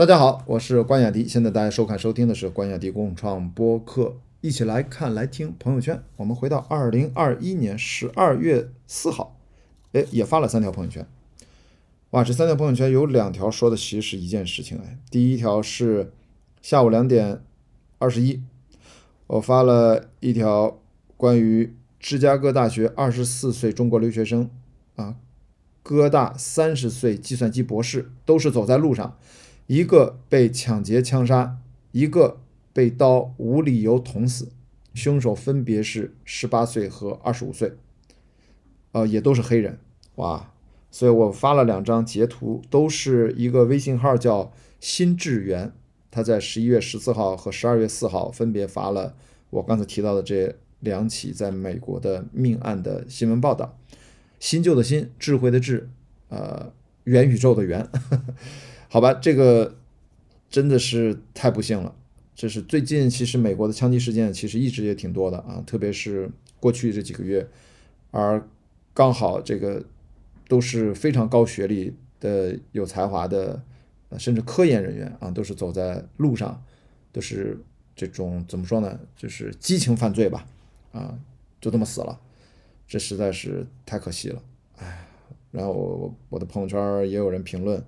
大家好，我是关雅迪。现在大家收看、收听的是关雅迪共创播客，一起来看、来听朋友圈。我们回到二零二一年十二月四号，哎，也发了三条朋友圈。哇，这三条朋友圈有两条说的其实是一件事情哎。第一条是下午两点二十一，我发了一条关于芝加哥大学二十四岁中国留学生啊，哥大三十岁计算机博士，都是走在路上。一个被抢劫枪杀，一个被刀无理由捅死，凶手分别是十八岁和二十五岁，呃，也都是黑人，哇！所以我发了两张截图，都是一个微信号叫新智源，他在十一月十四号和十二月四号分别发了我刚才提到的这两起在美国的命案的新闻报道，新旧的新，智慧的智，呃，元宇宙的元。好吧，这个真的是太不幸了。这是最近其实美国的枪击事件其实一直也挺多的啊，特别是过去这几个月，而刚好这个都是非常高学历的、有才华的，甚至科研人员啊，都是走在路上，都是这种怎么说呢？就是激情犯罪吧，啊，就这么死了，这实在是太可惜了，哎。然后我我的朋友圈也有人评论。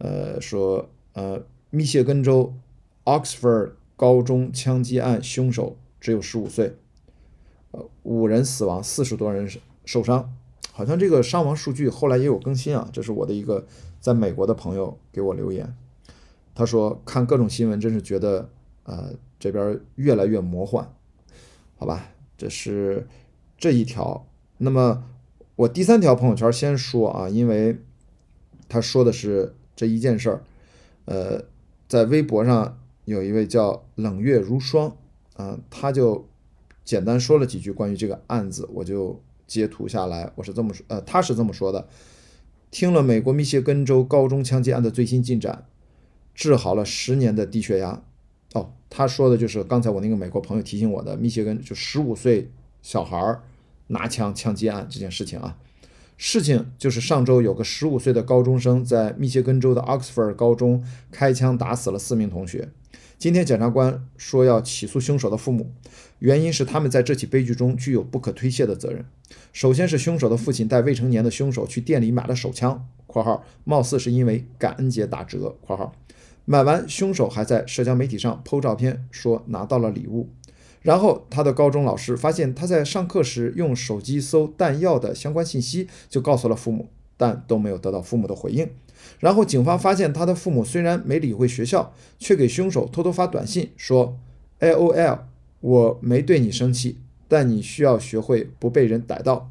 呃，说呃，密歇根州 Oxford 高中枪击案凶手只有十五岁，呃，五人死亡，四十多人受伤，好像这个伤亡数据后来也有更新啊。这是我的一个在美国的朋友给我留言，他说看各种新闻真是觉得呃这边越来越魔幻，好吧，这是这一条。那么我第三条朋友圈先说啊，因为他说的是。这一件事儿，呃，在微博上有一位叫冷月如霜啊，他就简单说了几句关于这个案子，我就截图下来。我是这么说，呃，他是这么说的：听了美国密歇根州高中枪击案的最新进展，治好了十年的低血压。哦，他说的就是刚才我那个美国朋友提醒我的密歇根就十五岁小孩拿枪枪击案这件事情啊。事情就是上周有个十五岁的高中生在密歇根州的 Oxford 高中开枪打死了四名同学。今天检察官说要起诉凶手的父母，原因是他们在这起悲剧中具有不可推卸的责任。首先是凶手的父亲带未成年的凶手去店里买了手枪（括号貌似是因为感恩节打折）（括号买完凶手还在社交媒体上 PO 照片说拿到了礼物）。然后他的高中老师发现他在上课时用手机搜弹药的相关信息，就告诉了父母，但都没有得到父母的回应。然后警方发现他的父母虽然没理会学校，却给凶手偷偷发短信说：“LOL，我没对你生气，但你需要学会不被人逮到。”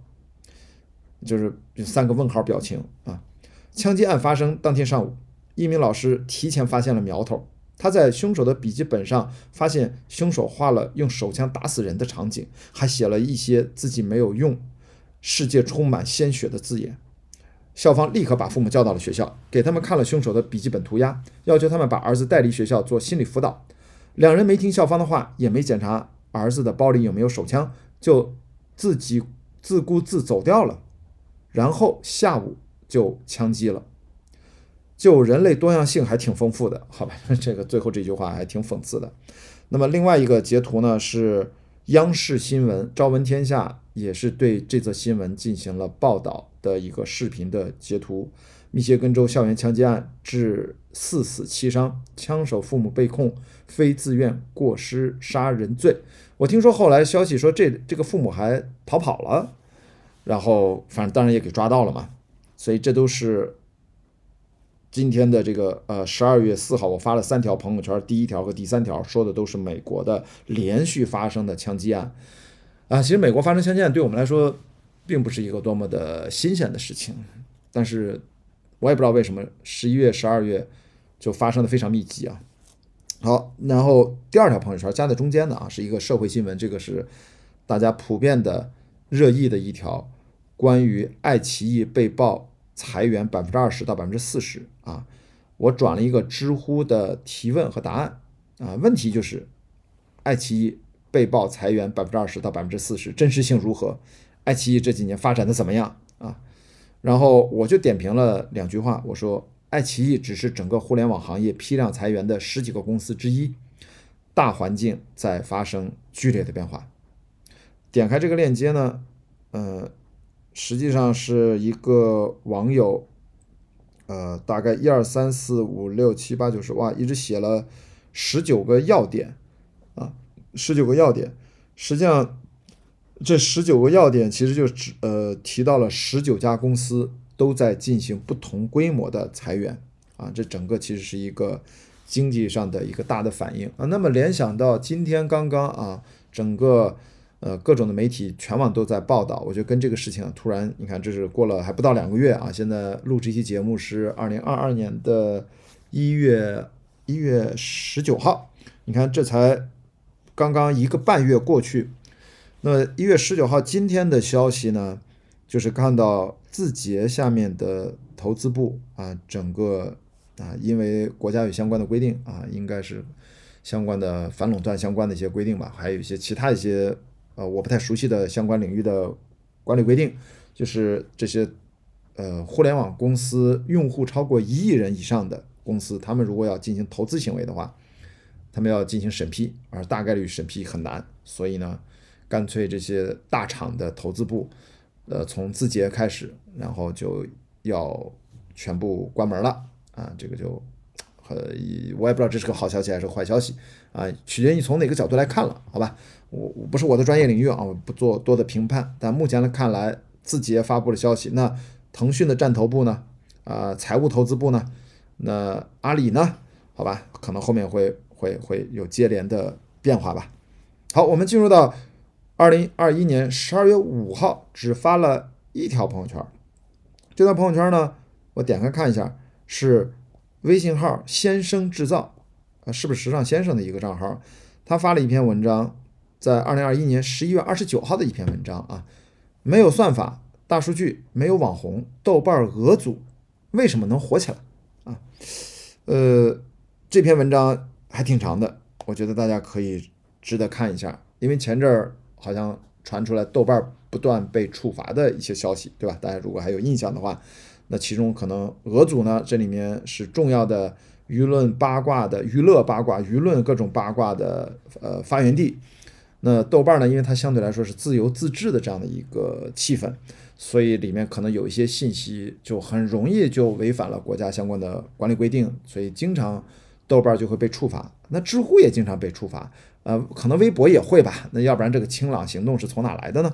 就是三个问号表情啊。枪击案发生当天上午，一名老师提前发现了苗头。他在凶手的笔记本上发现凶手画了用手枪打死人的场景，还写了一些自己没有用、世界充满鲜血的字眼。校方立刻把父母叫到了学校，给他们看了凶手的笔记本涂鸦，要求他们把儿子带离学校做心理辅导。两人没听校方的话，也没检查儿子的包里有没有手枪，就自己自顾自走掉了。然后下午就枪击了。就人类多样性还挺丰富的，好吧？这个最后这句话还挺讽刺的。那么另外一个截图呢，是央视新闻《朝闻天下》也是对这则新闻进行了报道的一个视频的截图。密歇根州校园枪击案致四死七伤，枪手父母被控非自愿过失杀人罪。我听说后来消息说这这个父母还逃跑了，然后反正当然也给抓到了嘛。所以这都是。今天的这个呃十二月四号，我发了三条朋友圈，第一条和第三条说的都是美国的连续发生的枪击案啊。其实美国发生枪击案对我们来说并不是一个多么的新鲜的事情，但是我也不知道为什么十一月、十二月就发生的非常密集啊。好，然后第二条朋友圈加在中间的啊，是一个社会新闻，这个是大家普遍的热议的一条，关于爱奇艺被曝。裁员百分之二十到百分之四十啊！我转了一个知乎的提问和答案啊，问题就是爱奇艺被曝裁员百分之二十到百分之四十，真实性如何？爱奇艺这几年发展的怎么样啊？然后我就点评了两句话，我说爱奇艺只是整个互联网行业批量裁员的十几个公司之一，大环境在发生剧烈的变化。点开这个链接呢，呃，实际上是一个网友，呃，大概一二三四五六七八九十，哇，一直写了十九个要点啊，十九个要点。实际上，这十九个要点其实就只呃提到了十九家公司都在进行不同规模的裁员啊，这整个其实是一个经济上的一个大的反应啊。那么联想到今天刚刚啊，整个。呃，各种的媒体全网都在报道，我觉得跟这个事情突然，你看，这是过了还不到两个月啊。现在录这期节目是二零二二年的一月一月十九号，你看这才刚刚一个半月过去。那一月十九号今天的消息呢，就是看到字节下面的投资部啊，整个啊，因为国家有相关的规定啊，应该是相关的反垄断相关的一些规定吧，还有一些其他一些。呃，我不太熟悉的相关领域的管理规定，就是这些呃互联网公司用户超过一亿人以上的公司，他们如果要进行投资行为的话，他们要进行审批，而大概率审批很难，所以呢，干脆这些大厂的投资部，呃，从字节开始，然后就要全部关门了啊，这个就呃，我也不知道这是个好消息还是个坏消息啊，取决于你从哪个角度来看了，好吧？我我不是我的专业领域啊，我不做多的评判。但目前来看来，字节发布的消息，那腾讯的战投部呢？啊，财务投资部呢？那阿里呢？好吧，可能后面会会会有接连的变化吧。好，我们进入到二零二一年十二月五号，只发了一条朋友圈。这条朋友圈呢，我点开看一下，是微信号“先生制造”啊，是不是时尚先生的一个账号？他发了一篇文章。在二零二一年十一月二十九号的一篇文章啊，没有算法、大数据，没有网红，豆瓣俄组为什么能火起来啊？呃，这篇文章还挺长的，我觉得大家可以值得看一下，因为前阵儿好像传出来豆瓣不断被处罚的一些消息，对吧？大家如果还有印象的话，那其中可能俄组呢，这里面是重要的舆论八卦的娱乐八卦、舆论各种八卦的呃发源地。那豆瓣呢？因为它相对来说是自由自治的这样的一个气氛，所以里面可能有一些信息就很容易就违反了国家相关的管理规定，所以经常豆瓣就会被处罚。那知乎也经常被处罚，呃，可能微博也会吧。那要不然这个清朗行动是从哪来的呢？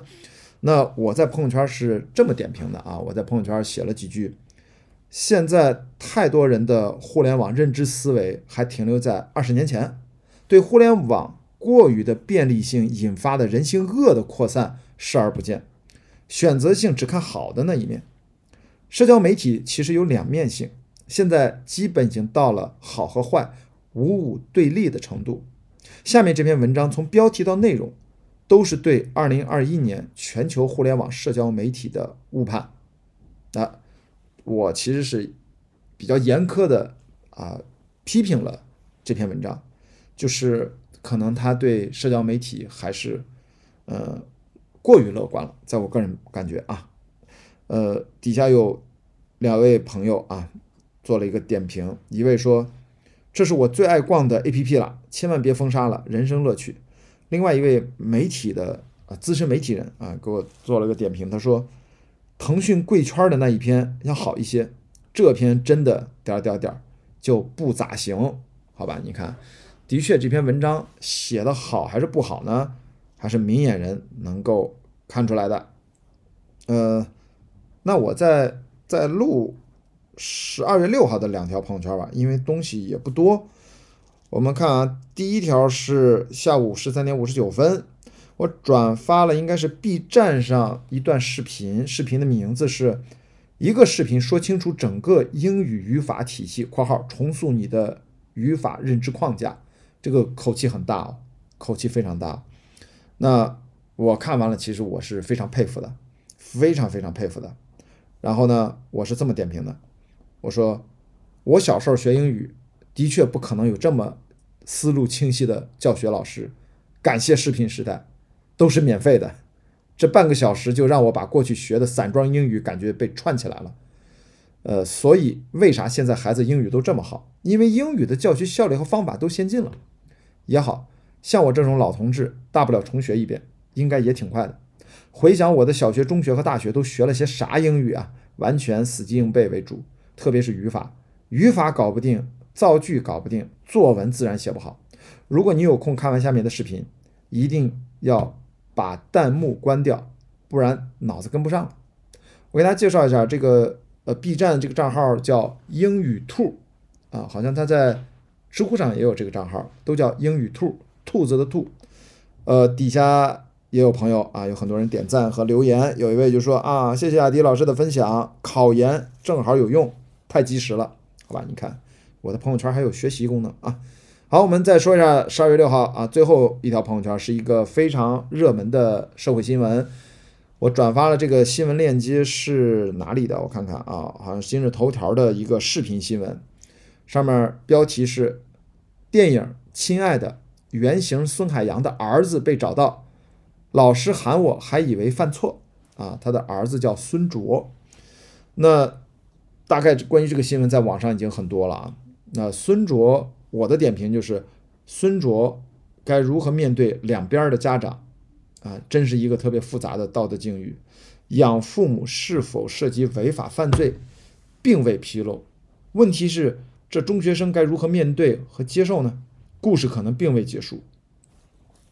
那我在朋友圈是这么点评的啊，我在朋友圈写了几句：现在太多人的互联网认知思维还停留在二十年前，对互联网。过于的便利性引发的人性恶的扩散视而不见，选择性只看好的那一面。社交媒体其实有两面性，现在基本已经到了好和坏五五对立的程度。下面这篇文章从标题到内容，都是对二零二一年全球互联网社交媒体的误判。那我其实是比较严苛的啊，批评了这篇文章，就是。可能他对社交媒体还是，呃，过于乐观了，在我个人感觉啊，呃，底下有两位朋友啊做了一个点评，一位说这是我最爱逛的 APP 了，千万别封杀了，人生乐趣。另外一位媒体的啊资深媒体人啊给我做了个点评，他说腾讯贵圈的那一篇要好一些，这篇真的点点点就不咋行，好吧？你看。的确，这篇文章写的好还是不好呢？还是明眼人能够看出来的。呃，那我在在录十二月六号的两条朋友圈吧，因为东西也不多。我们看啊，第一条是下午十三点五十九分，我转发了应该是 B 站上一段视频，视频的名字是一个视频说清楚整个英语语法体系（括号重塑你的语法认知框架）。这个口气很大哦，口气非常大。那我看完了，其实我是非常佩服的，非常非常佩服的。然后呢，我是这么点评的：我说，我小时候学英语，的确不可能有这么思路清晰的教学老师。感谢视频时代，都是免费的。这半个小时就让我把过去学的散装英语感觉被串起来了。呃，所以为啥现在孩子英语都这么好？因为英语的教学效率和方法都先进了。也好像我这种老同志，大不了重学一遍，应该也挺快的。回想我的小学、中学和大学都学了些啥英语啊？完全死记硬背为主，特别是语法，语法搞不定，造句搞不定，作文自然写不好。如果你有空看完下面的视频，一定要把弹幕关掉，不然脑子跟不上。我给大家介绍一下这个呃 B 站这个账号叫英语兔啊，好像他在知乎上也有这个账号，都叫英语兔，兔子的兔。呃，底下。也有朋友啊，有很多人点赞和留言。有一位就说啊，谢谢阿迪老师的分享，考研正好有用，太及时了，好吧？你看我的朋友圈还有学习功能啊。好，我们再说一下十二月六号啊，最后一条朋友圈是一个非常热门的社会新闻。我转发了这个新闻链接是哪里的？我看看啊，好像今日头条的一个视频新闻，上面标题是电影《亲爱的》原型孙海洋的儿子被找到。老师喊我还以为犯错啊！他的儿子叫孙卓。那大概关于这个新闻，在网上已经很多了啊。那孙卓，我的点评就是，孙卓该如何面对两边的家长啊？真是一个特别复杂的道德境遇。养父母是否涉及违法犯罪，并未披露。问题是，这中学生该如何面对和接受呢？故事可能并未结束。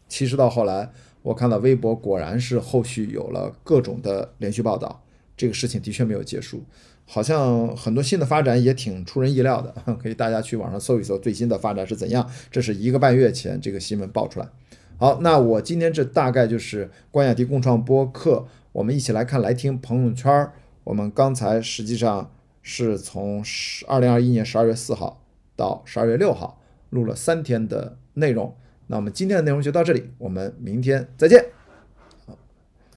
其实到后来。我看到微博，果然是后续有了各种的连续报道，这个事情的确没有结束，好像很多新的发展也挺出人意料的，可以大家去网上搜一搜最新的发展是怎样。这是一个半月前这个新闻爆出来。好，那我今天这大概就是关雅迪共创播客，我们一起来看来听朋友圈。我们刚才实际上是从十二零二一年十二月四号到十二月六号录了三天的内容。那我们今天的内容就到这里，我们明天再见。